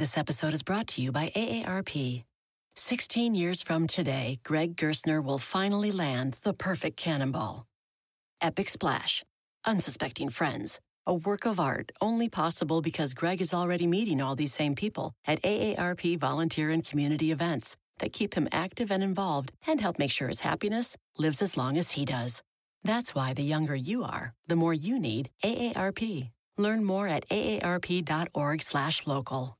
This episode is brought to you by AARP. 16 years from today, Greg Gerstner will finally land the perfect cannonball. Epic Splash. Unsuspecting Friends. A work of art only possible because Greg is already meeting all these same people at AARP volunteer and community events that keep him active and involved and help make sure his happiness lives as long as he does. That's why the younger you are, the more you need AARP. Learn more at aarp.org/local.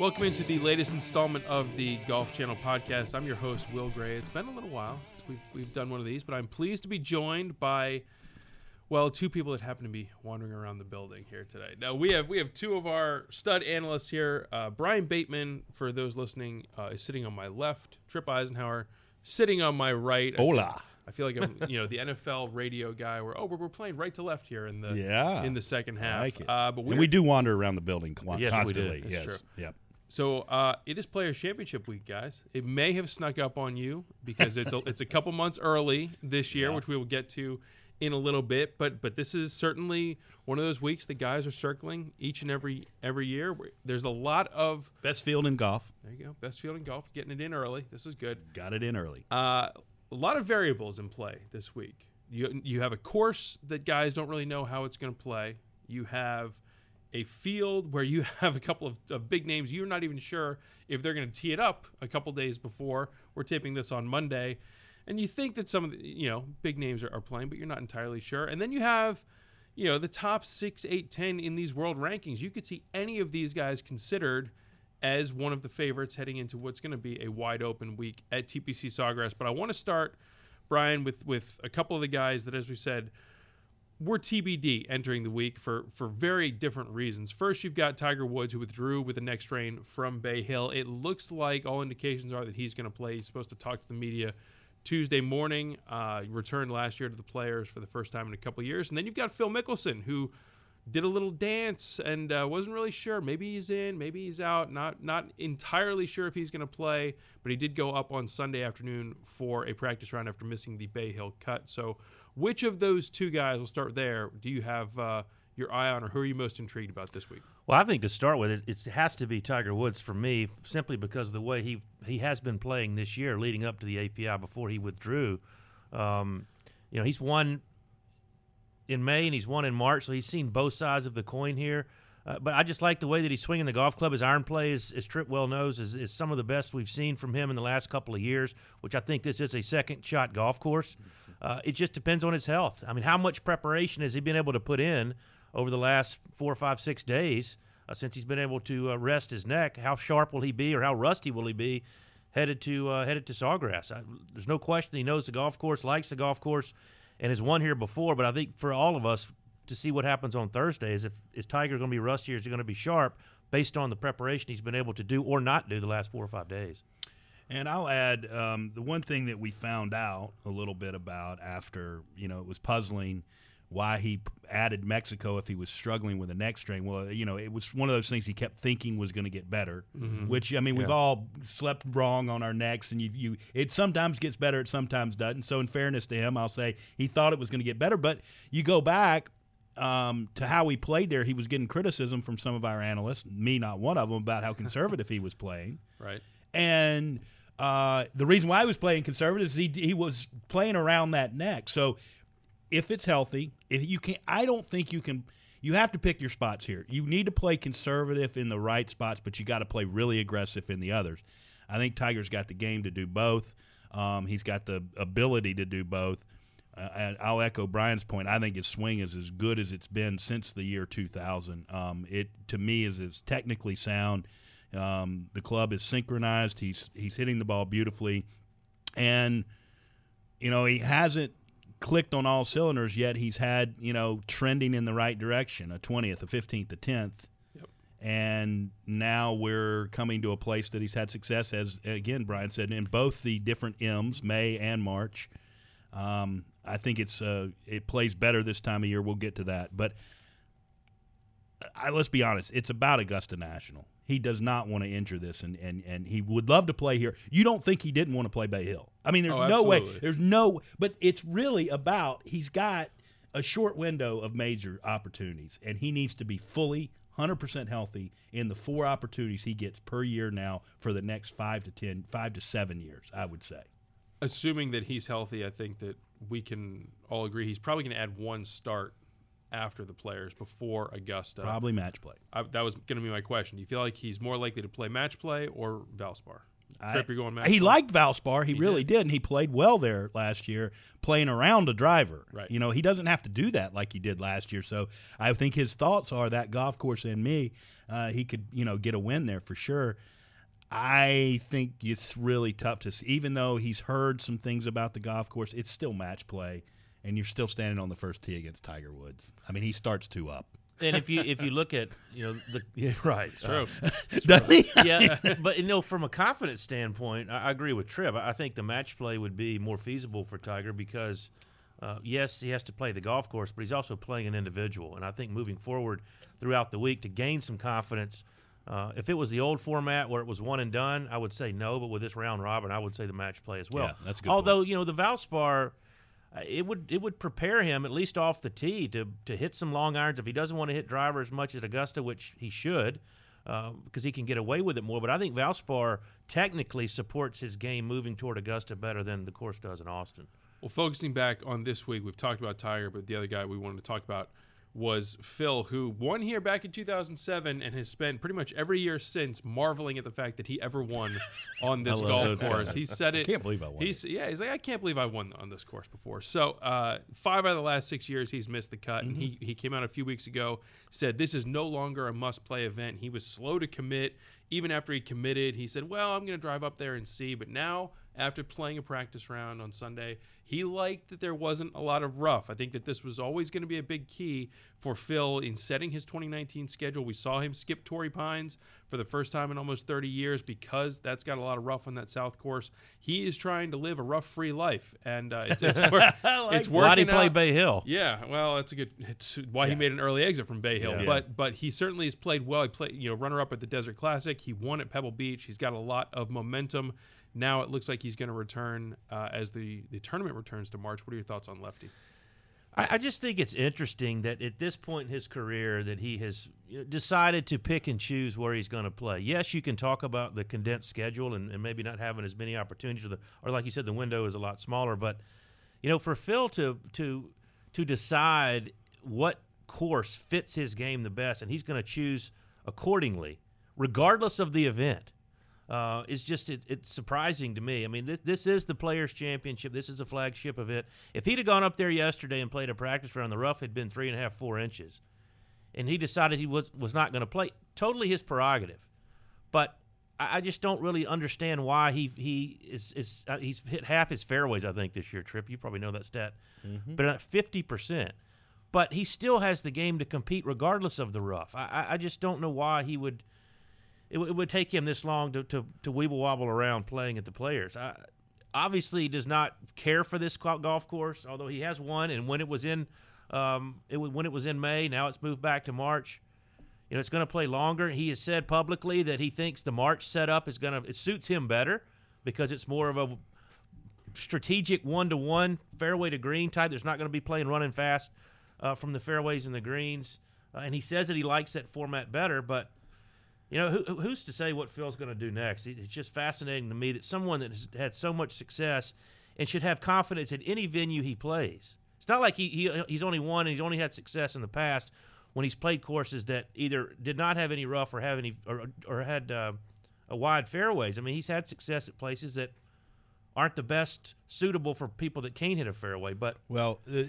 Welcome into the latest installment of the Golf Channel podcast. I'm your host, Will Gray. It's been a little while since we've, we've done one of these, but I'm pleased to be joined by, well, two people that happen to be wandering around the building here today. Now we have we have two of our stud analysts here. Uh, Brian Bateman, for those listening, uh, is sitting on my left. Tripp Isenhour sitting on my right. Hola. I feel like I'm, you know, the NFL radio guy. Where oh, we're, we're playing right to left here in the Yeah. in the second half. I like it. Uh, but and we do wander around the building Yes, we do. constantly. That's yes. true. Yep. So uh, it is Players Championship week, guys. It may have snuck up on you because it's a, it's a couple months early this year, Yeah. which we will get to in a little bit. But but this is certainly one of those weeks the guys are circling each and every every year. There's a lot of Best field in golf. there you go best field in golf, getting it in early. This is good. Got it in early. Uh, a lot of variables in play this week. You you have a course that guys don't really know how it's going to play. You have a field where you have a couple of, of big names. You're not even sure if they're going to tee it up a couple days before. We're taping this on Monday, and you think that some of the you know big names are, are playing, but you're not entirely sure. And then you have you know the top six, eight, ten in these world rankings. You could see any of these guys considered as one of the favorites heading into what's going to be a wide open week at TPC Sawgrass. But I want to start, Brian, with with a couple of the guys that, as we said, were TBD entering the week for for very different reasons. First, you've got Tiger Woods who withdrew with the next rain from Bay Hill. It looks like all indications are that he's going to play. He's supposed to talk to the media Tuesday morning. Uh, returned last year to the players for the first time in a couple years, and then you've got Phil Mickelson who did a little dance and uh, wasn't really sure. Maybe he's in, maybe he's out. Not not entirely sure if he's going to play, but he did go up on Sunday afternoon for a practice round after missing the Bay Hill cut. So, which of those two guys? We'll start there. Do you have uh, your eye on, or who are you most intrigued about this week? Well, I think to start with, it, it has to be Tiger Woods for me, simply because of the way he he has been playing this year, leading up to the API before he withdrew. Um, you know, he's won in May and he's won in March, so he's seen both sides of the coin here. Uh, but I just like the way that he's swinging the golf club. His iron play, is, as Tripp well knows, is, is some of the best we've seen from him in the last couple of years. Which I think this is a second shot golf course. Uh, it just depends on his health. I mean, how much preparation has he been able to put in over the last four, five, six days uh, since he's been able to uh, rest his neck? How sharp will he be, or how rusty will he be headed to uh, headed to Sawgrass? I, there's no question he knows the golf course, likes the golf course, and has won here before. But I think for all of us to see what happens on Thursday is if is Tiger going to be rusty or is he going to be sharp based on the preparation he's been able to do or not do the last four or five days. And I'll add um, the one thing that we found out a little bit about after, you know, it was puzzling why he added Mexico if he was struggling with a neck strain. Well, you know, it was one of those things he kept thinking was going to get better, which, I mean, we've all slept wrong on our necks, and you, you, it sometimes gets better, it sometimes doesn't. So, in fairness to him, I'll say he thought it was going to get better. But you go back um, to how he played there, he was getting criticism from some of our analysts, me not one of them, about how conservative he was playing. Right. And uh, the reason why he was playing conservative is he he was playing around that neck. So if it's healthy, if you can, I don't think you can. You have to pick your spots here. You need to play conservative in the right spots, but you got to play really aggressive in the others. I think Tiger's got the game to do both. Um, he's got the ability to do both. Uh, and I'll echo Brian's point. I think his swing is as good as it's been since the year 2000. Um, it to me is is technically sound. Um, the club is synchronized. He's he's hitting the ball beautifully, and you know he hasn't clicked on all cylinders yet. He's had you know trending in the right direction, a twentieth, a fifteenth, a tenth, Yep. and now we're coming to a place that he's had success as again Brian said in both the different M's, May and March. Um, I think it's uh, it plays better this time of year. We'll get to that, but I, let's be honest, it's about Augusta National. He does not want to injure this, and, and, and he would love to play here. You don't think he didn't want to play Bay Hill? I mean, there's Oh, no way. There's no, but it's really about he's got a short window of major opportunities, and he needs to be fully 100% healthy in the four opportunities he gets per year now for the next five to ten, five to seven years, I would say. Assuming that he's healthy, I think that we can all agree he's probably going to add one start after the players before Augusta. Probably match play. I, that was going to be my question. Do you feel like he's more likely to play match play or Valspar? Tripp, you're going match He play? liked Valspar. He, He really did. and he played well there last year, playing around a driver. Right. You know, he doesn't have to do that like he did last year. So I think his thoughts are that golf course and me, uh, he could you know get a win there for sure. I think it's really tough to see. Even though he's heard some things about the golf course, it's still match play, and you're still standing on the first tee against Tiger Woods. I mean, he starts two up. And if you if you look at you know the yeah, right True. Doesn't he? yeah, but you know, from a confidence standpoint, I, I agree with Tripp. I I think the match play would be more feasible for Tiger because, uh, yes, he has to play the golf course, but he's also playing an individual. And I think moving forward throughout the week to gain some confidence. Uh, if it was the old format where it was one and done, I would say no. But with this round robin, I would say the match play as well. Yeah, that's good Although you know the Valspar, uh, it would it would prepare him at least off the tee to to hit some long irons if he doesn't want to hit driver as much as Augusta, which he should, uh, because he can get away with it more. But I think Valspar technically supports his game moving toward Augusta better than the course does in Austin. Well, focusing back on this week, we've talked about Tiger, but the other guy we wanted to talk about was Phil, who won here back in 2007 and has spent pretty much every year since marveling at the fact that he ever won on this golf course. guys. He said it. I can't believe I won He's yeah. He's like I can't believe I won on this course before. So uh, five out of the last six years he's missed the cut, and he he came out a few weeks ago said this is no longer a must play event. He was slow to commit. Even after he committed, he said, "Well, I'm going to drive up there and see." But now, after playing a practice round on Sunday, he liked that there wasn't a lot of rough. I think that this was always going to be a big key for Phil in setting his 2019 schedule. We saw him skip Torrey Pines for the first time in almost 30 years because that's got a lot of rough on that South course. He is trying to live a rough-free life, and uh, it's it's, wor- it's working. Why'd he play out. Bay Hill? Yeah, well, that's a good. It's why he made an early exit from Bay Hill. Yeah. But but he certainly has played well. He played you know runner up at the Desert Classic. He won at Pebble Beach. He's got a lot of momentum. Now it looks like he's going to return uh, as the the tournament returns to March. What are your thoughts on Lefty? I, I just think it's interesting that at this point in his career that he has decided to pick and choose where he's going to play. Yes, you can talk about the condensed schedule and, and maybe not having as many opportunities, or, the, or like you said, the window is a lot smaller. But you know, for Phil to to to decide what course fits his game the best, and he's going to choose accordingly, regardless of the event uh, is just it, it's surprising to me. I mean, this, this is the Players Championship. This is a flagship of it. If he'd have gone up there yesterday and played a practice round, the rough had been three and a half, four inches, and he decided he was was not going to play. Totally his prerogative, but I, I just don't really understand why he he is is uh, he's hit half his fairways. I think this year, Tripp. You probably know that stat, but at fifty percent. But he still has the game to compete regardless of the rough. I, I- I just don't know why he would it, w- it would take him this long to, to, to weeble wobble around playing at the players. I, obviously, he does not care for this golf course, although he has one. And when it was in, um, it wa- when it was in May, now it's moved back to March. You know, it's going to play longer. He has said publicly that he thinks the March setup is going to it suits him better because it's more of a strategic one to one fairway to green type. There's not going to be playing running fast uh, from the fairways and the greens. Uh, and he says that he likes that format better, but you know, who, who- who's to say what Phil's going to do next? It's just fascinating to me that someone that has had so much success and should have confidence in any venue he plays. It's not like he, he he's only won and he's only had success in the past when he's played courses that either did not have any rough or have any or, or had uh, a wide fairways. I mean, he's had success at places that aren't the best suitable for people that can't hit a fairway. But Well, uh, it,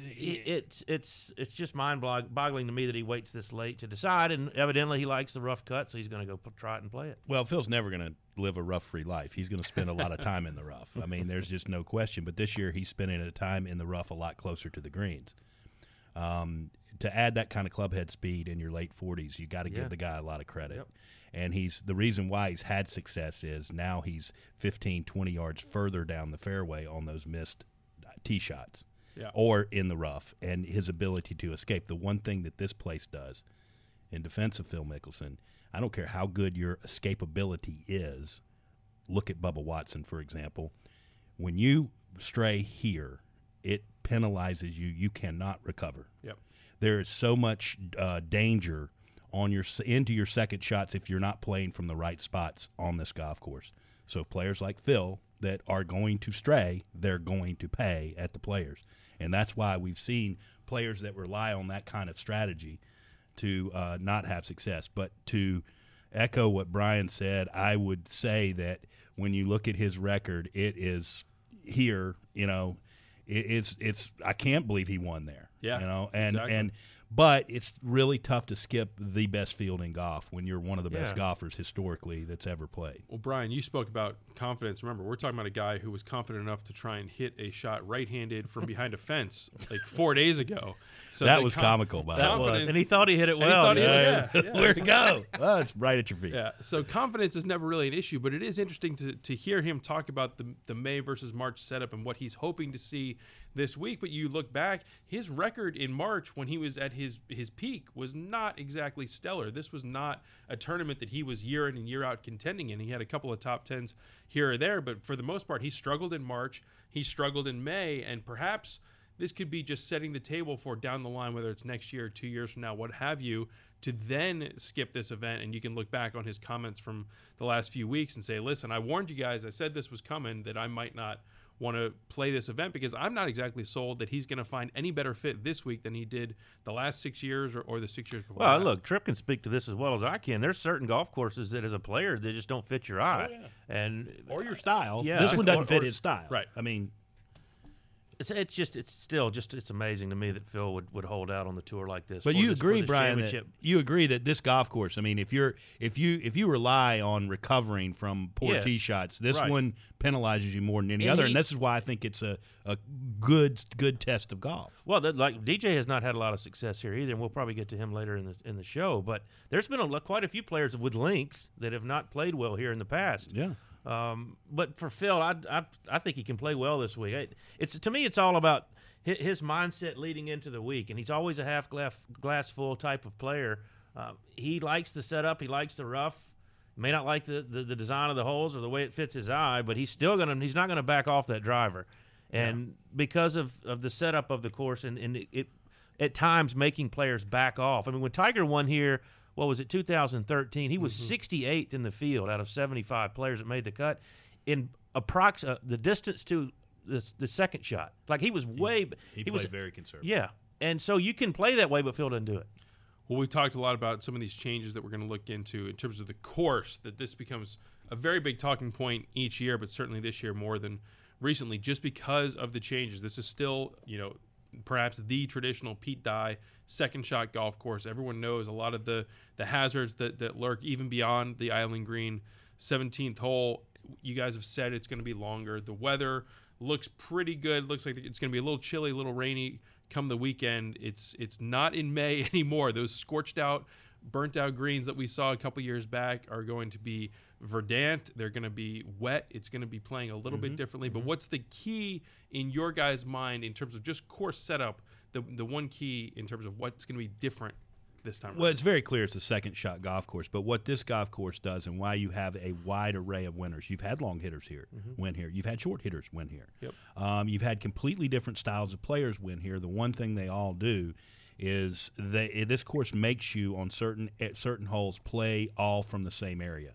it's it's it's just mind boggling to me that he waits this late to decide. And evidently, he likes the rough cut, so he's going to go try it and play it. Well, Phil's never going to live a rough-free life. He's going to spend a lot of time in the rough. I mean, there's just no question. But this year, he's spending a time in the rough a lot closer to the greens. Um, to add that kind of clubhead speed in your late 40s, you got to Yeah. give the guy a lot of credit. Yep. And he's the reason why he's had success is now he's 15, 20 yards further down the fairway on those missed uh, tee shots Yeah. or in the rough, and his ability to escape. The one thing that this place does in defense of Phil Mickelson, I don't care how good your escapability is. Look at Bubba Watson, for example. When you stray here, it penalizes you. You cannot recover. Yep. There is so much uh, danger on your into your second shots if you're not playing from the right spots on this golf course. So players like Phil that are going to stray, they're going to pay at the players, and that's why we've seen players that rely on that kind of strategy to uh, not have success. But to echo what Brian said, I would say that when you look at his record, it is here. You know, it, it's it's. I can't believe he won there. Yeah, you know, and exactly. and but it's really tough to skip the best field in golf when you're one of the best golfers historically that's ever played. Well, Brian, you spoke about confidence. Remember, we're talking about a guy who was confident enough to try and hit a shot right-handed from behind a fence like four days ago. So that was com- comical, by the way. That was, and he thought he hit it well. yeah. hit it- yeah, yeah. Where'd it go? oh, it's right at your feet. Yeah. So confidence is never really an issue, but it is interesting to, to hear him talk about the, the May versus March setup and what he's hoping to see this week. But you look back, his record in March when he was at his his peak was not exactly stellar. This was not a tournament that he was year in and year out contending in. He had a couple of top tens here or there, but for the most part, he struggled in March. He struggled in May, and perhaps this could be just setting the table for down the line, whether it's next year two years from now, what have you, to then skip this event. And you can look back on his comments from the last few weeks and say, listen, I warned you guys, I said this was coming, that I might not want to play this event because I'm not exactly sold that he's going to find any better fit this week than he did the last six years or, or the six years before. Well, that. look, Tripp can speak to this as well as I can. There's certain golf courses that, as a player, they just don't fit your eye, oh, and Or your style. Yeah. This one doesn't Or- fit or- his style. Right. I mean, it's, it's just it's still just it's amazing to me that Phil would, would hold out on the tour like this. But you this- agree, Brian, that you agree that this golf course. I mean, if you're if you if you rely on recovering from poor Yes. tee shots, this Right. one penalizes you more than any And other, he- and this is why I think it's a, a good good test of golf. Well, that, like DJ has not had a lot of success here either, and we'll probably get to him later in the in the show. But there's been a, quite a few players with length that have not played well here in the past. Yeah. Um, but for Phil, I, I I think he can play well this week. I, it's to me, it's all about hi- his mindset leading into the week, and he's always a half glass glass full type of player. Uh, he likes the setup. He likes the rough. May not like the, the, the design of the holes or the way it fits his eye, but he's still gonna he's not gonna back off that driver. And because of, of the setup of the course and, and it, it at times making players back off. I mean, when Tiger won here, what was it, 2013? He was 68th in the field out of 75 players that made the cut in approx uh, the distance to the, the second shot. Like he was way He, was played very conservative. yeah. And so you can play that way, but Phil doesn't do it. Well, we've talked a lot about some of these changes that we're going to look into in terms of the course, that this becomes a very big talking point each year, but certainly this year more than recently, just because of the changes. This is still, you know, perhaps the traditional Pete Dye second shot golf course. Everyone knows a lot of the, the hazards that, that lurk even beyond the Island Green 17th hole. You guys have said it's going to be longer. The weather looks pretty good. Looks like it's going to be a little chilly, a little rainy come the weekend. It's it's not in May anymore. Those scorched out, burnt out greens that we saw a couple years back are going to be verdant. They're going to be wet. It's going to be playing a little bit mm-hmm. differently. But mm-hmm. what's the key in your guys' mind in terms of just course setup? The the one key in terms of what's going to be different this time. Well, around? it's very clear it's a second shot golf course, but what this golf course does and why you have a wide array of winners. You've had long hitters here mm-hmm. win here. You've had short hitters win here. Yep. Um, you've had completely different styles of players win here. The one thing they all do is they this course makes you on certain at certain holes play all from the same area.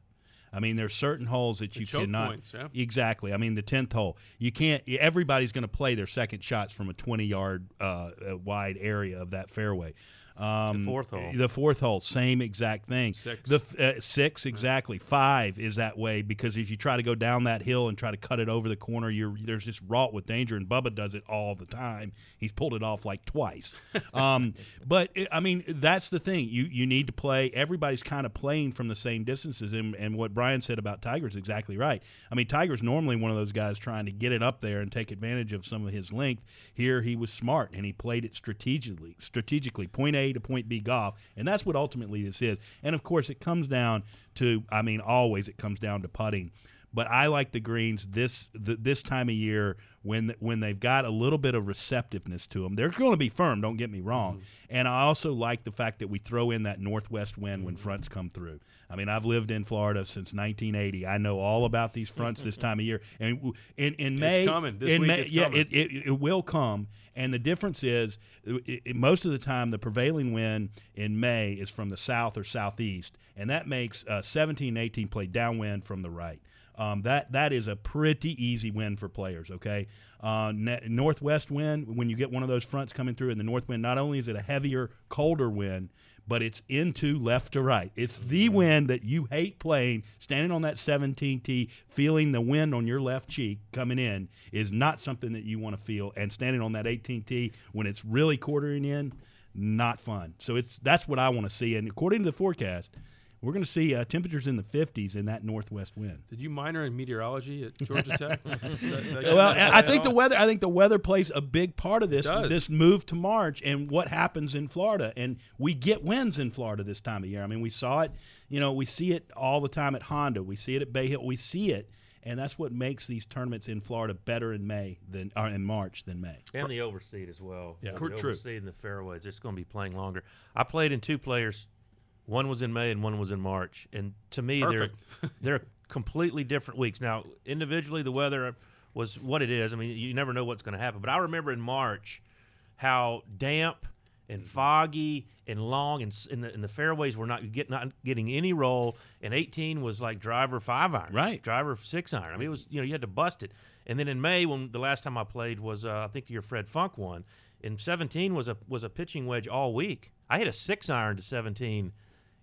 I mean, there's certain holes that you choke cannot points, yeah. exactly. I mean, the tenth hole, you can't. Everybody's going to play their second shots from a 20 yard uh, uh, wide area of that fairway. Um, The fourth hole. The fourth hole, same exact thing. Six. The uh, six exactly. Five is that way because if you try to go down that hill and try to cut it over the corner, you're there's just wrought with danger. And Bubba does it all the time. He's pulled it off like twice. um, but it, I mean, that's the thing. You you need to play. Everybody's kind of playing from the same distances. And, and what Brian said about Tiger is exactly right. I mean, Tiger's normally one of those guys trying to get it up there and take advantage of some of his length. Here, he was smart and he played it strategically. Strategically, point A to point B golf, and that's what ultimately this is. And of course, it comes down to. I mean, always it comes down to putting. But I like the greens this the, this time of year when when they've got a little bit of receptiveness to them. They're going to be firm. Don't get me wrong. Mm-hmm. And I also like the fact that we throw in that northwest wind when mm-hmm. fronts come through. I mean, I've lived in Florida since 1980. I know all about these fronts this time of year. And in in May, coming. This week May, it's yeah, coming. it, it it will come. And the difference is, uh, it, it- most of the time, the prevailing wind in May is from the south or southeast, and that makes uh, 17 and 18 play downwind from the right. Um, that that is a pretty easy win for players. Okay, uh, northwest wind when you get one of those fronts coming through in the north wind, not only is it a heavier, colder wind, but it's into left to right. It's the wind that you hate playing. Standing on that 17 tee, feeling the wind on your left cheek coming in is not something that you want to feel. And standing on that 18 tee when it's really quartering in, not fun. So it's that's what I want to see. And according to the forecast, we're going to see uh, temperatures in the 50s in that northwest wind. Did you minor in meteorology at Georgia Tech? That- that- Well, I I think the weather. I think the weather plays a big part of this. This move to March and what happens in Florida, and we get winds in Florida this time of year. I mean, we saw it. You know, we see it all the time at Honda. We see it at Bay Hill. We see it, and that's what makes these tournaments in Florida better in May than or in March than May. and the overseed as well. Yeah. the True, true. overseed and the fairways. It's going to be playing longer. I played in two players. One was in May and one was in March, and to me, Perfect. they're they're completely different weeks. Now, individually, the weather was what it is. I mean, you never know what's going to happen. But I remember in March how damp and foggy and long, and, and, the, and the fairways were not get not getting any roll. And 18 was like driver five iron, Right. Driver six iron. I mean, it was you know you had to bust it. And then in May, when the last time I played was uh, I think your Fred Funk one, In 17 was a was a pitching wedge all week. I hit a six iron to 17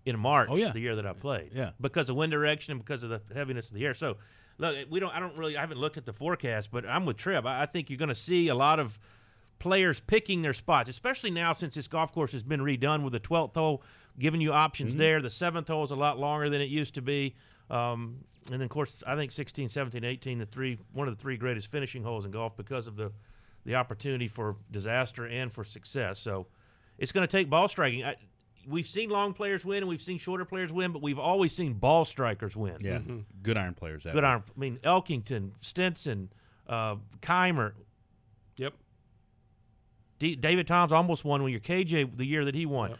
in March, Oh, yeah. the year that I played. Yeah. because of wind direction and because of the heaviness of the air. So, look, we don't. I don't really. I haven't looked at the forecast, but I'm with Trev. I, I think you're going to see a lot of players picking their spots, especially now since this golf course has been redone with the 12th hole giving you options Mm-hmm. there. The seventh hole is a lot longer than it used to be. Um, and then, of course, I think 16, 17, 18, the three one of the three greatest finishing holes in golf because of the the opportunity for disaster and for success. So it's going to take ball striking. I, we've seen long players win and we've seen shorter players win, but we've always seen ball strikers win. Yeah, good iron players. Good way. iron. I mean, Elkington, Stenson, uh, Kaymer, Yep. D- David Toms almost won when your KJ the year that he won. Yep.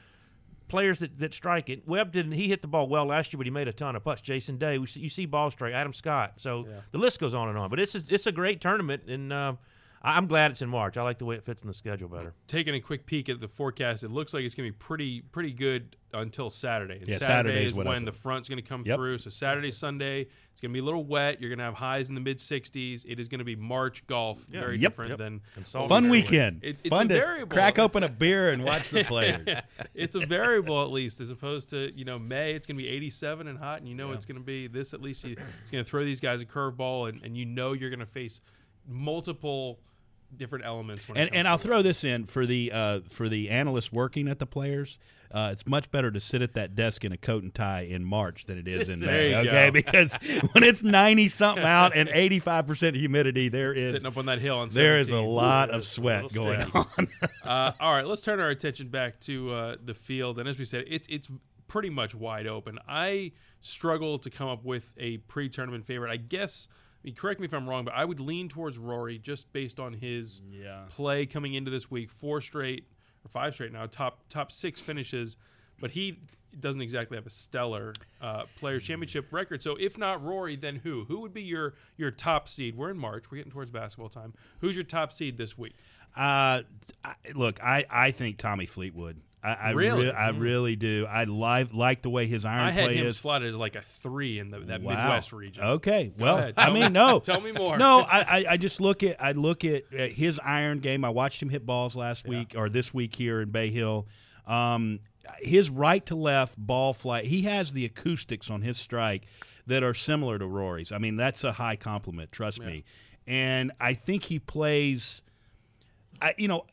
Players that, that strike it. Webb didn't. He hit the ball well last year, but he made a ton of putts. Jason Day. We see, you see ball strike. Adam Scott. So Yeah. the list goes on and on. But it's a, it's a great tournament, and uh, I- I'm glad it's in March. I like the way it fits in the schedule better. Taking a quick peek at the forecast, it looks like it's going to be pretty pretty good until Saturday. And Yeah, Saturday Saturday is when the front's going to come Yep. through. So Saturday, Sunday, it's going to be a little wet. You're going to have highs in the mid 60s. It is going to be March golf, very Yep. different Yep. than Fun weekend. It- it's Fun a to variable. crack open a beer and watch the players. it's a variable at least, as opposed to you know May. It's going to be 87 and hot, and you know it's going to be this. At least you, it's going to throw these guys a curveball, and, and you know you're going to face multiple different elements. When and and I'll throw this in for the uh, for the analysts working at the players. Uh, it's much better to sit at that desk in a coat and tie in March than it is in May. Okay, because when it's ninety something out and eighty five percent humidity, there is sitting up on that hill on there is a lot Ooh, of sweat going on. uh, all right, let's turn our attention back to uh, the field. And as we said, it's it's pretty much wide open. I struggle to come up with a pre-tournament favorite. I guess. Mean, correct me if I'm wrong, but I would lean towards Rory just based on his Yeah. play coming into this week. Four straight or five straight now, top top six finishes, but he doesn't exactly have a stellar uh, Players Championship record. So if not Rory, then who? Who would be your your top seed? We're in March. We're getting towards basketball time. Who's your top seed this week? Uh, I, look, I, I think Tommy Fleetwood. I, I Really? re- I really do. I like like the way his iron I had play him is. slotted as like a three in the, that Wow. Midwest region. Okay, well, ahead. I mean, me- no, Tell me more. No, I, I, I just look at I look at uh, his iron game. I watched him hit balls last week or this week here in Bay Hill. Um, his right to left ball flight, he has the acoustics on his strike that are similar to Rory's. I mean, that's a high compliment, trust me. And I think he plays. I, you know,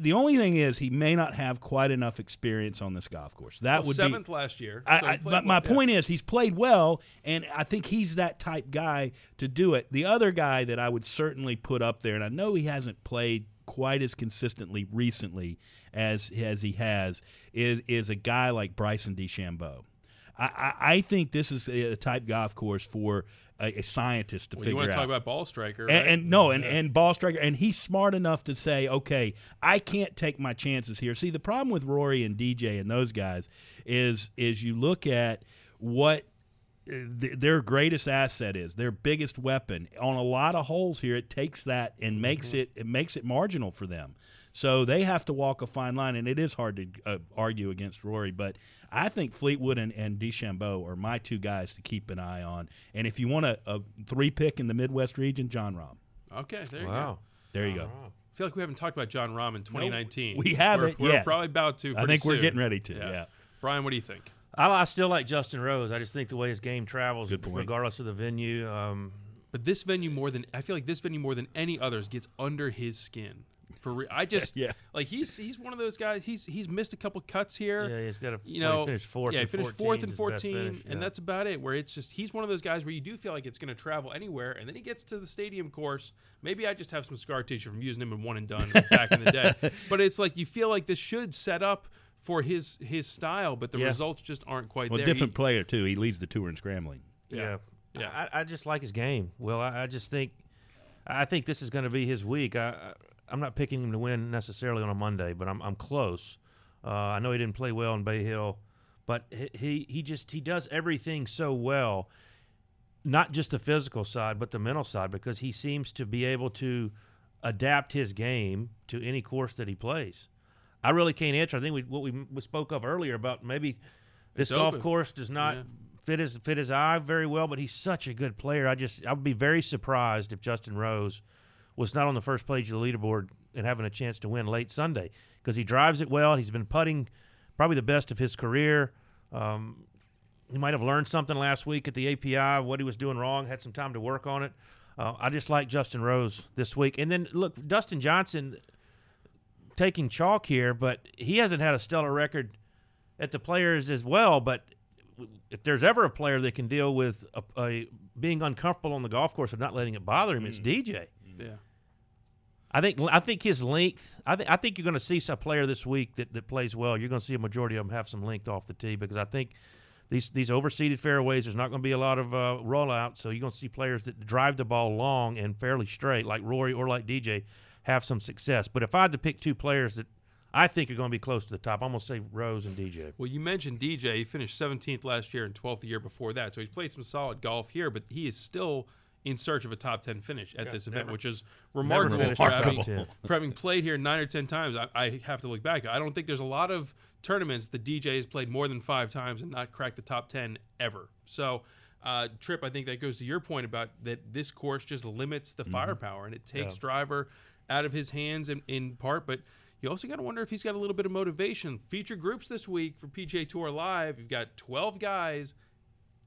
the only thing is he may not have quite enough experience on this golf course. That Well, would seventh be last year. So I, played but my yeah. point is, he's played well, and I think he's that type guy to do it. The other guy that I would certainly put up there, and I know he hasn't played quite as consistently recently as as he has, is is a guy like Bryson DeChambeau. I, I, I think this is a type golf course for a, a scientist to Well, figure out. you want to talk about ball striker, And, right? and no, and, Yeah. and ball striker, and he's smart enough to say, okay, I can't take my chances here. See, the problem with Rory and DJ and those guys is is you look at what uh, th- their greatest asset is, their biggest weapon. On a lot of holes here, it takes that and makes it it makes it marginal for them. So they have to walk a fine line, and it is hard to uh, argue against Rory. But I think Fleetwood and, and DeChambeau are my two guys to keep an eye on. And if you want a, a three pick in the Midwest region, Jon Rahm. okay, there you go. Wow. There you go. I feel like we haven't talked about Jon Rahm in 2019. we haven't We're, we're yet. probably about to. I pretty think we're soon. getting ready to. Yeah. Brian, what do you think? I, I still like Justin Rose. I just think the way his game travels, regardless of the venue. Um, But this venue more than I feel like this venue more than any others gets under his skin. For real. I just Yeah. like he's he's one of those guys. He's he's missed a couple cuts here. yeah, he's got a. you know, he finished fourth. Yeah, he finished fourth is and fourteen, finish, and yeah. that's about it. Where it's just he's one of those guys where you do feel like it's going to travel anywhere, and then he gets to the stadium course. Maybe I just have some scar tissue from using him in one and done back in the day, but it's like you feel like this should set up for his his style, but the Yeah. results just aren't quite Well, there. different He- player too. He leads the tour in scrambling. Yeah, Yeah. I, I just like his game. Well, I, I just think, I think this is going to be his week. I, I, I'm not picking him to win necessarily on a Monday, but I'm I'm close. Uh, I know he didn't play well in Bay Hill, but he- he just he does everything so well. Not just the physical side, but the mental side, because he seems to be able to adapt his game to any course that he plays. I really can't answer. I think we, what we, we spoke of earlier about maybe this It's golf open. course does not Yeah. fit his fit his eye very well, but he's such a good player. I just I would be very surprised if Justin Rose was not on the first page of the leaderboard and having a chance to win late Sunday because he drives it well. He's been putting probably the best of his career. Um, he might have learned something last week at the API, what he was doing wrong, had some time to work on it. Uh, I just like Justin Rose this week. And then look, Dustin Johnson taking chalk here, but he hasn't had a stellar record at the players as well. But if there's ever a player that can deal with a, a being uncomfortable on the golf course and not letting it bother him, it's DJ. yeah. I think I think his length. I think I think you're going to see some player this week that, that plays well. You're going to see a majority of them have some length off the tee because I think these these overseeded fairways. There's not going to be a lot of uh, rollout, so you're going to see players that drive the ball long and fairly straight, like Rory or like DJ, have some success. But if I had to pick two players that I think are going to be close to the top, I'm going to say Rose and DJ. Well, you mentioned DJ. He finished 17th last year and 12th the year before that. So he's played some solid golf here, but he is still in search of a top 10 finish at this event, never- which is remarkable for in the top having, for having played here nine or 10 times. I, I have to look back. I don't think there's a lot of tournaments the DJ has played more than five times and not cracked the top 10 ever. So, uh, Tripp, I think that goes to your point about that this course just limits the firepower and it takes driver out of his hands in, in part, but you also got to wonder if he's got a little bit of motivation. Feature groups this week for PGA Tour Live. You've got 12 guys.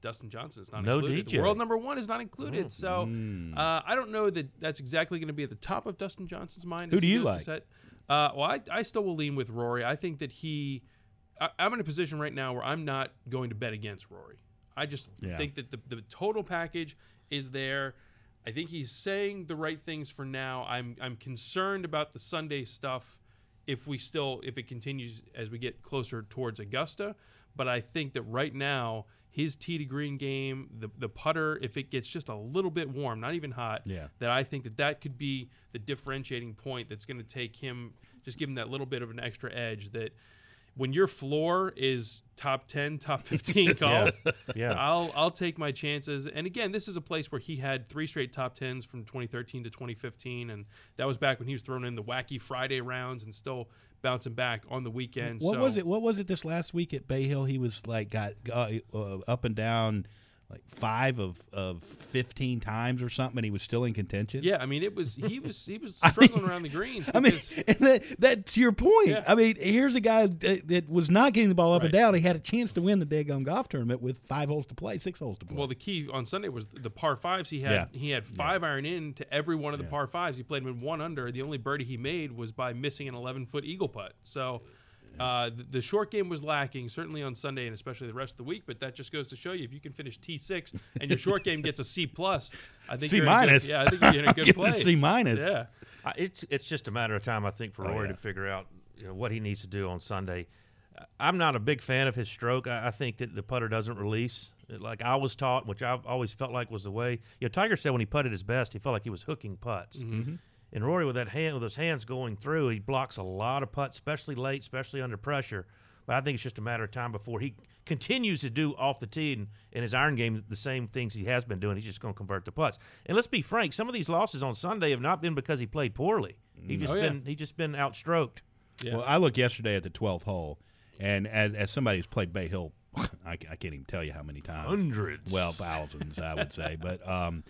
Dustin Johnson is not No included. The DJ. world number one is not included. So uh, I don't know that that's exactly going to be at the top of Dustin Johnson's mind. Who do you like? set. Uh, well, I, I still will lean with Rory. I think that he. I, I'm in a position right now where I'm not going to bet against Rory. I just Yeah. think that the, the total package is there. I think he's saying the right things for now. I'm I'm concerned about the Sunday stuff if we still if it continues as we get closer towards Augusta. But I think that right now his tee to green game, the the putter, if it gets just a little bit warm, not even hot, Yeah. that I think that that could be the differentiating point that's going to take him, just give him that little bit of an extra edge that. When your floor is top ten, top fifteen golf, Yeah. I'll I'll take my chances. And again, this is a place where he had three straight top tens from 2013 to 2015, and that was back when he was throwing in the wacky Friday rounds and still bouncing back on the weekend. What so, was it? What was it this last week at Bay Hill? He was like got uh, uh, up and down, like five of of fifteen times or something, and he was still in contention. Yeah, I mean, it was he was he was I struggling mean- around the greens. I mean, and that, that's your point. Yeah. I mean, here's a guy that, that was not getting the ball up and down. He had a chance to win the daggone um, golf tournament with five holes to play, six holes to play. Well, the key on Sunday was the par fives. He had Yeah. he had five iron in to every one of the par fives. He played them in one under. The only birdie he made was by missing an 11 foot eagle putt. So. Uh, the, the short game was lacking, certainly on Sunday and especially the rest of the week. But that just goes to show you if you can finish T six and your short game gets a C plus, I think C you're in a good- minus. yeah, I think you're in a good Give it place. C minus. Yeah, I- It's it's just a matter of time, I think, for Oh, Rory yeah. to figure out you know, what he needs to do on Sunday. Uh, I'm not a big fan of his stroke. I, I think that the putter doesn't release like I was taught, which I've always felt like was the way. You know, Tiger said when he putted his best, he felt like he was hooking putts. Mm-hmm. And Rory, with that hand, with those hands going through, he blocks a lot of putts, especially late, especially under pressure. But I think it's just a matter of time before he continues to do off the tee and in his iron game the same things he has been doing. He's just going to convert the putts. And let's be frank, some of these losses on Sunday have not been because he played poorly. He just Oh, yeah. been he just been outstroked. yeah. Well, I looked yesterday at the 12th hole, and as, as somebody who's played Bay Hill, I, I can't even tell you how many times. Hundreds. Well, thousands, I would say. But um,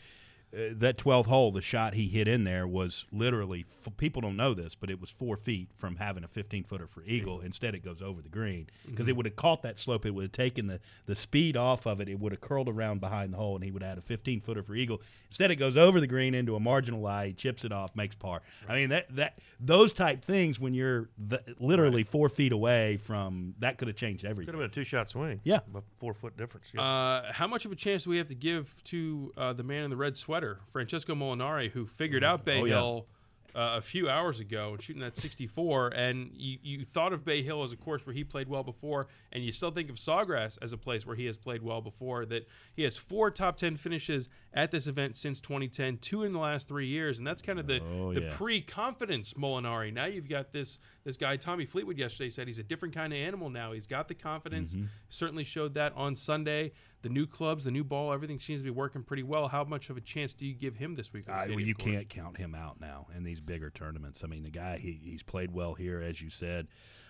that 12th hole, the shot he hit in there was literally, f- people don't know this, but it was four feet from having a 15 footer for Eagle. Instead, it goes over the green because it would have caught that slope. It would have taken the, the speed off of it. It would have curled around behind the hole, and he would have had a 15 footer for Eagle. Instead, it goes over the green into a marginal lie, he chips it off, makes par. I mean, that, that those type things when you're the, literally four feet away from that could have changed everything. Could have been a two shot swing. Yeah. a four foot difference. Yeah. Uh, how much of a chance do we have to give to uh, the man in the red sweater, Francesco Molinari, who figured out Bay Oh, yeah. Hill uh, a few hours ago and shooting that 64? And you, you thought of Bay Hill as a course where he played well before, and you still think of Sawgrass as a place where he has played well before. That he has four top 10 finishes at this event since 2010, two in the last three years, and that's kind of the, Oh, the yeah. pre-confidence Molinari. Now you've got this this guy Tommy Fleetwood yesterday said he's a different kind of animal now. He's got the confidence. Mm-hmm. Certainly showed that on Sunday. The new clubs, the new ball, everything seems to be working pretty well. How much of a chance do you give him this week? on I, well, you can't count him out now in these bigger tournaments. I mean, the guy he, he's played well here, as you said.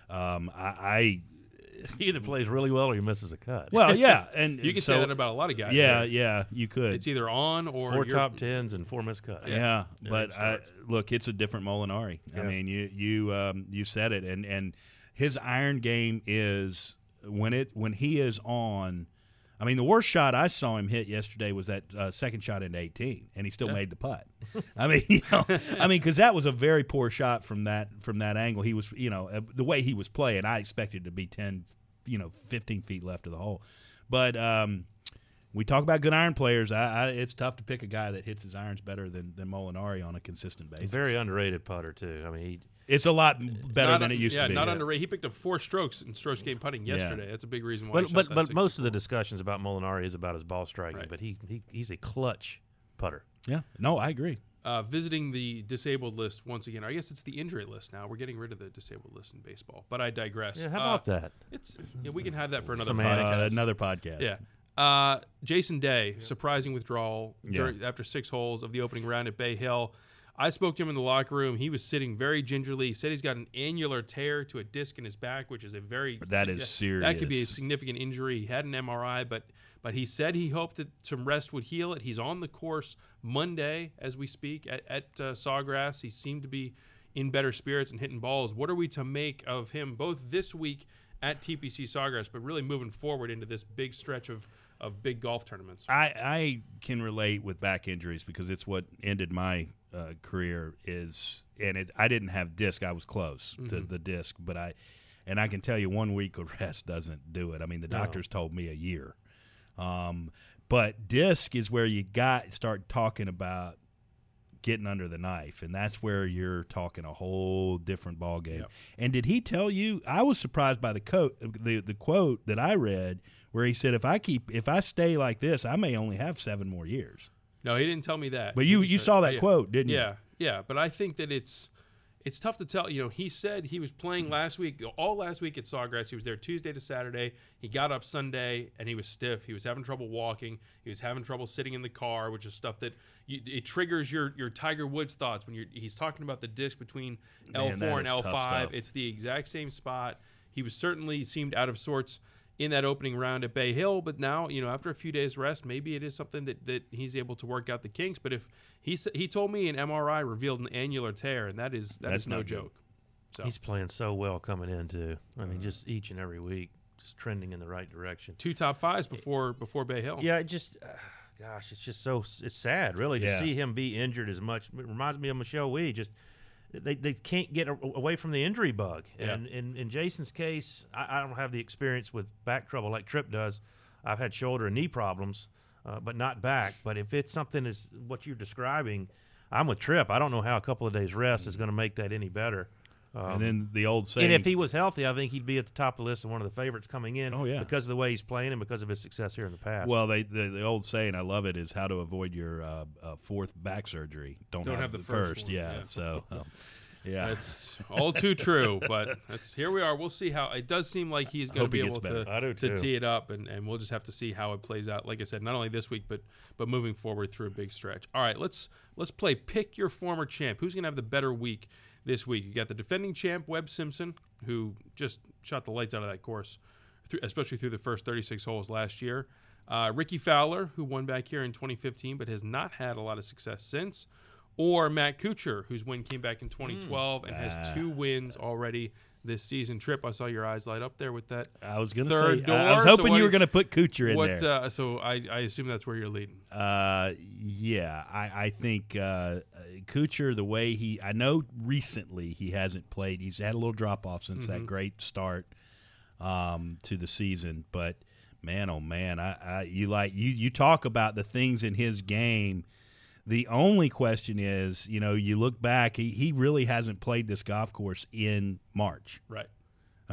Um, I, I he either plays really well or he misses a cut. well, yeah, and You can so, say that about a lot of guys. Yeah, right? yeah, you could. It's either on or four top tens and four missed cuts. yeah, Yeah, but I, look, it's a different Molinari. I mean, you you um, you said it, and and his iron game is when it when he is on. I mean, the worst shot I saw him hit yesterday was that uh, second shot into 18, and he still Yeah. made the putt. I mean, you know, I mean, because that was a very poor shot from that from that angle. He was, you know, uh, the way he was playing, I expected to be 10, you know, 15 feet left of the hole. But um, we talk about good iron players. I, I, it's tough to pick a guy that hits his irons better than, than Molinari on a consistent basis. Very underrated putter too. I mean, he, it's a lot better than un- it used yeah, to be. Yeah, not underrated. He picked up four strokes in strokes gained putting yesterday. That's a big reason why. he but shot but, that but most of the discussions about Molinari is about his ball striking. Right. But he, he he's a clutch putter. yeah, no, I agree. uh, visiting the disabled list once again. I guess it's the injury list now. We're getting rid of the disabled list in baseball, but I digress. Yeah, how Uh, about that? It's yeah, we can have that for another Semantics. podcast. Uh, another podcast. Yeah. Uh, Jason Day, surprising withdrawal during, after six holes of the opening round at Bay Hill. I spoke to him in the locker room. He was sitting very gingerly. He said he's got an annular tear to a disc in his back, which is a very That is serious. That could be a significant injury. He had an MRI, but but he said he hoped that some rest would heal it. He's on the course Monday as we speak at, at uh, Sawgrass. He seemed to be in better spirits and hitting balls. What are we to make of him both this week at TPC Sawgrass, but really moving forward into this big stretch of, of big golf tournaments? I, I can relate with back injuries because it's what ended my uh, career. Is and it I didn't have disc. I was close to the disc, but I and I can tell you one week of rest doesn't do it. I mean, the doctors told me a year. Um, but disc is where you got start talking about getting under the knife, and that's where you're talking a whole different ball game. Yep. And did he tell you? I was surprised by the quote, the the quote that I read, where he said, "If I keep, if I stay like this, I may only have seven more years." No, he didn't tell me that. But you you saw oh, that yeah. quote, didn't you? Yeah, yeah. But I think that it's it's tough to tell. You know, he said he was playing last week, all last week at Sawgrass. He was there Tuesday to Saturday. He got up Sunday and he was stiff. He was having trouble walking. He was having trouble sitting in the car, which is stuff that you, it triggers your your Tiger Woods thoughts when you're he's talking about the disc between L four and L five. It's the exact same spot. He was certainly seemed out of sorts in that opening round at Bay Hill. But now, you know, after a few days rest, maybe it is something that, that he's able to work out the kinks. But if he he told me an MRI revealed an annular tear, and that is that That's is no joke. So He's playing so well coming in too. I mean, just each and every week, just trending in the right direction. two top fives before before Bay Hill. Yeah, it just, uh, gosh, it's just so it's sad, really, to Yeah. see him be injured as much. It reminds me of Michelle Wie. Just they, they can't get away from the injury bug. Yeah. And in, in Jason's case, I, I don't have the experience with back trouble like Tripp does. I've had shoulder and knee problems, uh, but not back. But if it's something as what you're describing, I'm with Tripp. I don't know how a couple of days rest is going to make that any better. Um, and then the old saying, and if he was healthy, I think he'd be at the top of the list and one of the favorites coming in. Oh, yeah. because of the way he's playing and because of his success here in the past. well, they the, the old saying, I love it, is how to avoid your uh, uh, fourth back surgery. Don't, Don't have the first one, Yeah, yeah. so um, yeah, That's all too true, but that's here we are. We'll see how it does seem like he's going to be able gets to, better. I do to tee it up, and, and we'll just have to see how it plays out. Like I said, not only this week, but but moving forward through a big stretch. All right, let's let's play pick your former champ. Who's going to have the better week this week? You got the defending champ Webb Simpson, who just shot the lights out of that course, through, especially through the first 36 holes last year. Uh, Rickie Fowler, who won back here in 2015, but has not had a lot of success since or Matt Kuchar, whose win came back in 2012 and has two wins already this season. Tripp, I saw your eyes light up there with that. I was gonna say, I- I was door, so hoping what you were gonna put Kuchar in What? there. Uh, so I, I assume that's where you're leading. Uh, yeah, I, I think uh, Kuchar, the way he, I know recently he hasn't played. He's had a little drop off since Mm-hmm. that great start um, to the season. But man, oh man, I, I you like you you talk about the things in his game. The only question is, you know, you look back, he, he really hasn't played this golf course in March. Right.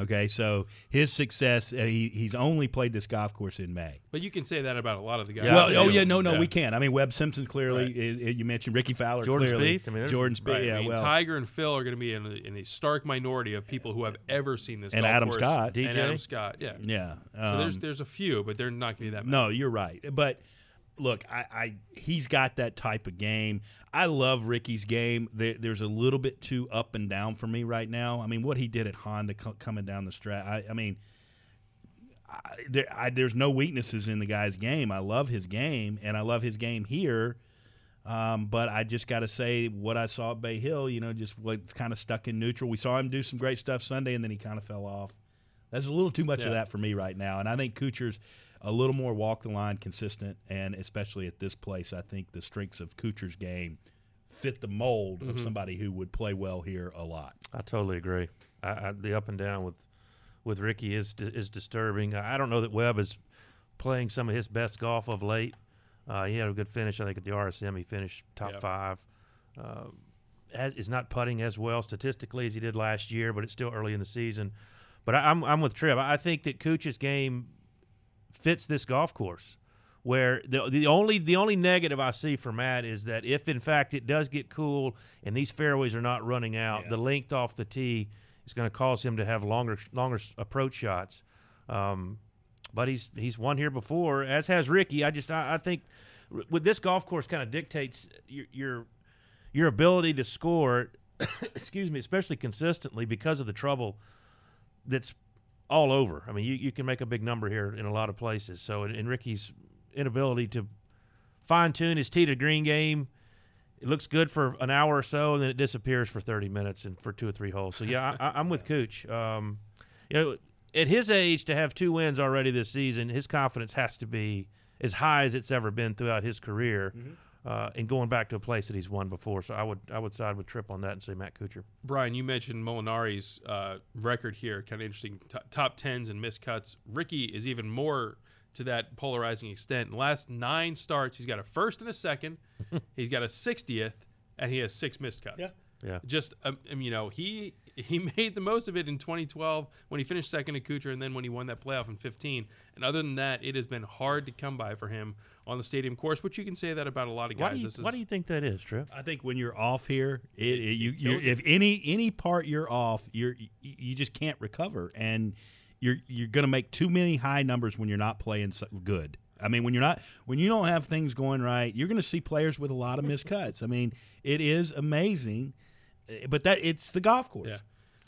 Okay, so his success, uh, he, he's only played this golf course in May. But you can say that about a lot of the guys. Yeah, well, oh yeah, no, no, Yeah. we can't. I mean, Webb Simpson clearly. Right. i- i- you mentioned Rickie Fowler. Jordan clearly. Spieth, I mean, Jordan Spieth. Right. Yeah, I mean, well, Tiger and Phil are going to be in a, in a stark minority of people who have ever seen this. And golf Adam course. Scott. And DJ? Adam Scott. Yeah. yeah. So there's um, there's a few, but they're not going to be that many. no, you're right. But look, I, I he's got that type of game. I love Rickie's game. There, there's a little bit too up and down for me right now. I mean, what he did at Honda co- coming down the strat. I, I mean. I, there, there's no weaknesses in the guy's game. I love his game, and I love his game here. Um, but I just got to say, what I saw at Bay Hill, you know, just was kind of stuck in neutral. We saw him do some great stuff Sunday, and then he kind of fell off. That's a little too much Yeah. of that for me right now. And I think Kuchar's a little more walk the line, consistent, and especially at this place, I think the strengths of Kuchar's game fit the mold of somebody who would play well here a lot. I totally agree. I, I, the up and down with with Rickie is is disturbing. I don't know that Webb is playing some of his best golf of late. Uh, he had a good finish, I think, at the RSM. He finished top Yep. five. Uh, is not putting as well statistically as he did last year, but it's still early in the season. But I, I'm I'm with Trev. I think that Kuch's game fits this golf course. Where the the only the only negative I see for Matt is that if in fact it does get cool and these fairways are not running out, the length off the tee is going to cause him to have longer longer approach shots. Um, but he's he's won here before, as has Rickie. I just I, I think with this golf course kind of dictates your your your ability to score. excuse me, especially consistently because of the trouble that's all over. I mean, you, you can make a big number here in a lot of places. So, in, in Rickie's inability to fine tune his tee to green game, it looks good for an hour or so, and then it disappears for 30 minutes and for two or three holes. So, yeah, I, I'm with Cooch. Um, you know, at his age, to have two wins already this season, his confidence has to be as high as it's ever been throughout his career. Uh, and going back to a place that he's won before, so I would I would side with Tripp on that and say Matt Kuchar. Brian, you mentioned Molinari's uh, record here, kind of interesting. T- top tens and missed cuts. Rickie is even more to that polarizing extent. In the last nine starts, he's got a first and a second, he's got a 60th, and he has six missed cuts. Yeah. Yeah. Just um, um, you know, he he made the most of it in 2012 when he finished second to Kuchar, and then when he won that playoff in 15. And other than that, it has been hard to come by for him on the stadium course. Which you can say that about a lot of guys. Why do you This Why do you think that is, Tripp? I think when you're off here, it, it, you, you you. if any any part you're off, you're you, you just can't recover, and you're you're going to make too many high numbers when you're not playing so good. I mean, when you're not when you don't have things going right, you're going to see players with a lot of miscuts. I mean, it is amazing, Eh, but that it's the golf course. Yeah,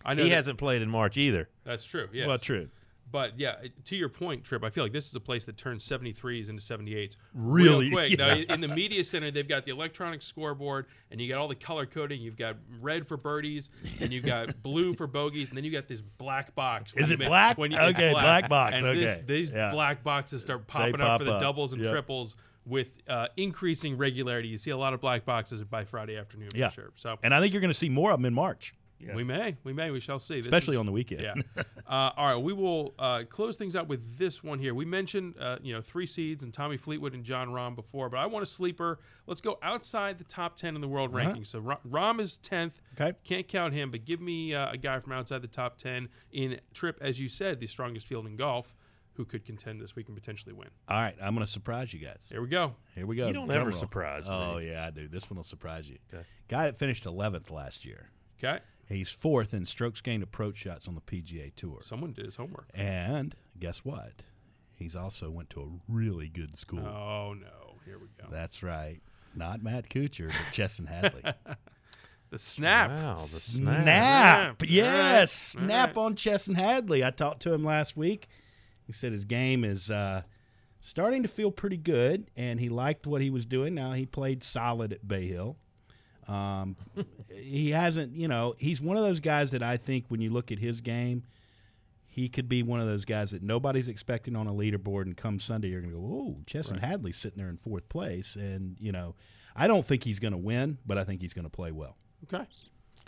I know He that- hasn't played in March either. That's true. Yeah, Well, true. but yeah, eh, to your point, Tripp, I feel like this is a place that turns 73s into 78s Really? real quick. Now, in the media center, they've got the electronic scoreboard, and you got all the color coding. You've got red for birdies, and you've got blue for bogeys, and then you got this black box. Is it black? When you, Okay, it's black box, And this- okay, these yeah. black boxes start popping up pop for the doubles and yep. triples with uh, increasing regularity. You see a lot of black boxes by Friday afternoon Yeah. for sure. So And I think you're going to see more of them in March, we may, we may, we shall see. This especially is- on the weekend. yeah. Uh, all right, we will uh, close things out with this one here. We mentioned, uh, you know, three seeds and Tommy Fleetwood and Jon Rahm before, but I want a sleeper. Let's go outside the top ten in the world Uh-huh. rankings. So Ra- Rahm is tenth. Okay. Can't count him, but give me uh, a guy from outside the top ten in Tripp, as you said, the strongest field in golf, who could contend this week and potentially win. All right, I'm going to surprise you guys. Here we go. Here we go. You don't Drum ever roll. surprise oh, me. Oh yeah, I do. This one will surprise you. Okay. Guy that finished 11th last year. Okay. He's fourth in strokes gained approach shots on the PGA Tour. Someone did his homework. And guess what? He's also went to a really good school. Oh no! Here we go. That's right. Not Matt Kuchar, but Chesson Hadley. The snap. Wow, the snap. Snap. Snap. Yes. All right. Snap All on Chesson Hadley. I talked to him last week. He said his game is uh, starting to feel pretty good, and he liked what he was doing. Now, he played solid at Bay Hill. Um, he hasn't, you know, he's one of those guys that I think when you look at his game, he could be one of those guys that nobody's expecting on a leaderboard, and come Sunday, you're going to go, oh, Chesson Hadley's sitting there in fourth place. And, you know, I don't think he's going to win, but I think he's going to play well. Okay.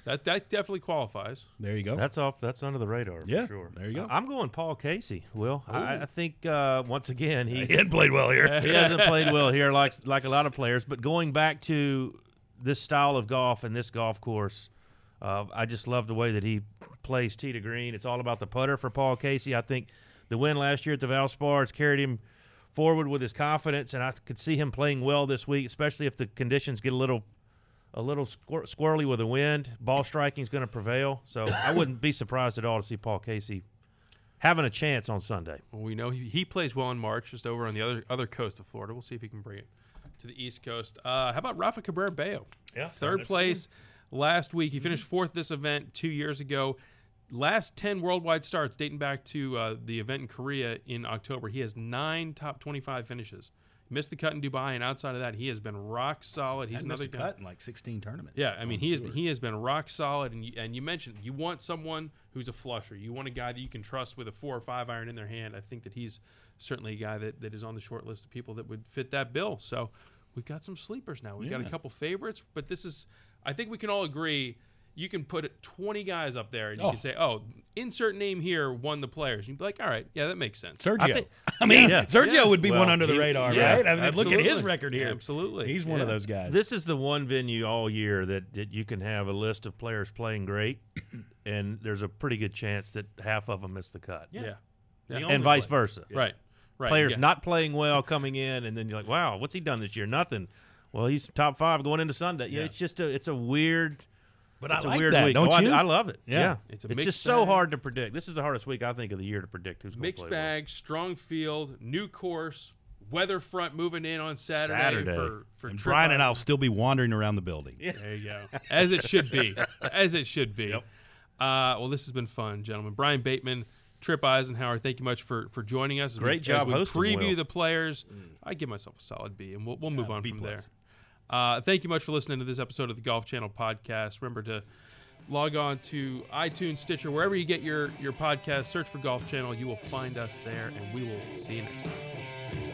That that definitely qualifies. There you go. That's off. That's under the radar. for Yeah, sure. there you go. I- I'm going Paul Casey. Will I, I think uh, once again he he hadn't played well here. he hasn't played well here like like a lot of players. But going back to this style of golf and this golf course, uh, I just love the way that he plays tee to green. It's all about the putter for Paul Casey. I think the win last year at the Valspar has carried him forward with his confidence, and I could see him playing well this week, especially if the conditions get a little a little squir- squirrely with the wind. Ball striking is going to prevail, so I wouldn't be surprised at all to see Paul Casey having a chance on Sunday. Well, we know he, he plays well in March, just over on the other other coast of Florida. We'll see if he can bring it to the East Coast. Uh, how about Rafa Cabrera Bello? Yeah, third place last week. He finished fourth this event two years ago. Last ten worldwide starts dating back to uh, the event in Korea in October. He has nine top twenty-five finishes. Missed the cut in Dubai, and outside of that, he has been rock solid. He's another cut in like 16 tournaments. Yeah, I mean he has tour. he has been rock solid, and you, and you mentioned you want someone who's a flusher. You want a guy that you can trust with a four or five iron in their hand. I think that he's certainly a guy that, that is on the short list of people that would fit that bill. So we've got some sleepers now. We've got a couple favorites, but this is I think we can all agree. You can put 20 guys up there, and you Oh. can say, "Oh, insert name here won the players." And you'd be like, "All right, yeah, that makes sense." Sergio. I, think- mean, Yeah. Sergio Yeah. would be Well, one under the he- radar, yeah, right? I mean, look at his record here. Absolutely. He's one of those guys. This is the one venue all year that, that you can have a list of players playing great, and there's a pretty good chance that half of them miss the cut, Yeah, yeah, The and vice player. versa. right, right. Players yeah. not playing well coming in, and then you're like, "Wow, what's he done this year? Nothing." Well, he's top five going into Sunday. Yeah, Yeah. it's just a it's a weird. But I It's like a weird that, week. don't Oh, you? I, love it. Yeah. Yeah, It's a it's mixed just so hard to predict. This is the hardest week I think of the year to predict who's going to Mixed play well. bag, strong field, new course, weather front moving in on Saturday, Saturday. for for and Brian and I'll still be wandering around the building. There you go, as it should be, as it should be. Yep. Uh, well, this has been fun, gentlemen. Brian Bateman, Tripp Isenhour, thank you much for for joining us. As Great we, job as we hosting, Preview Will. the players. I give myself a solid B, and we'll we'll move on B from plus. there. Uh, thank you much for listening to this episode of the Golf Channel podcast. Remember to log on to iTunes, Stitcher, wherever you get your your podcast. Search for Golf Channel. You will find us there, and we will see you next time.